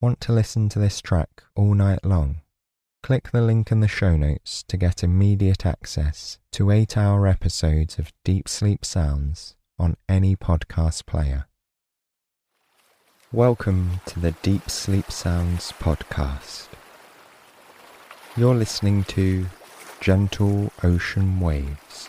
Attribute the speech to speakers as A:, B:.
A: Want to listen to this track all night long? Click the link in the show notes to get immediate access to eight hour episodes of Deep Sleep Sounds on any podcast player. Welcome to the Deep Sleep Sounds podcast. You're listening to Gentle Ocean Waves.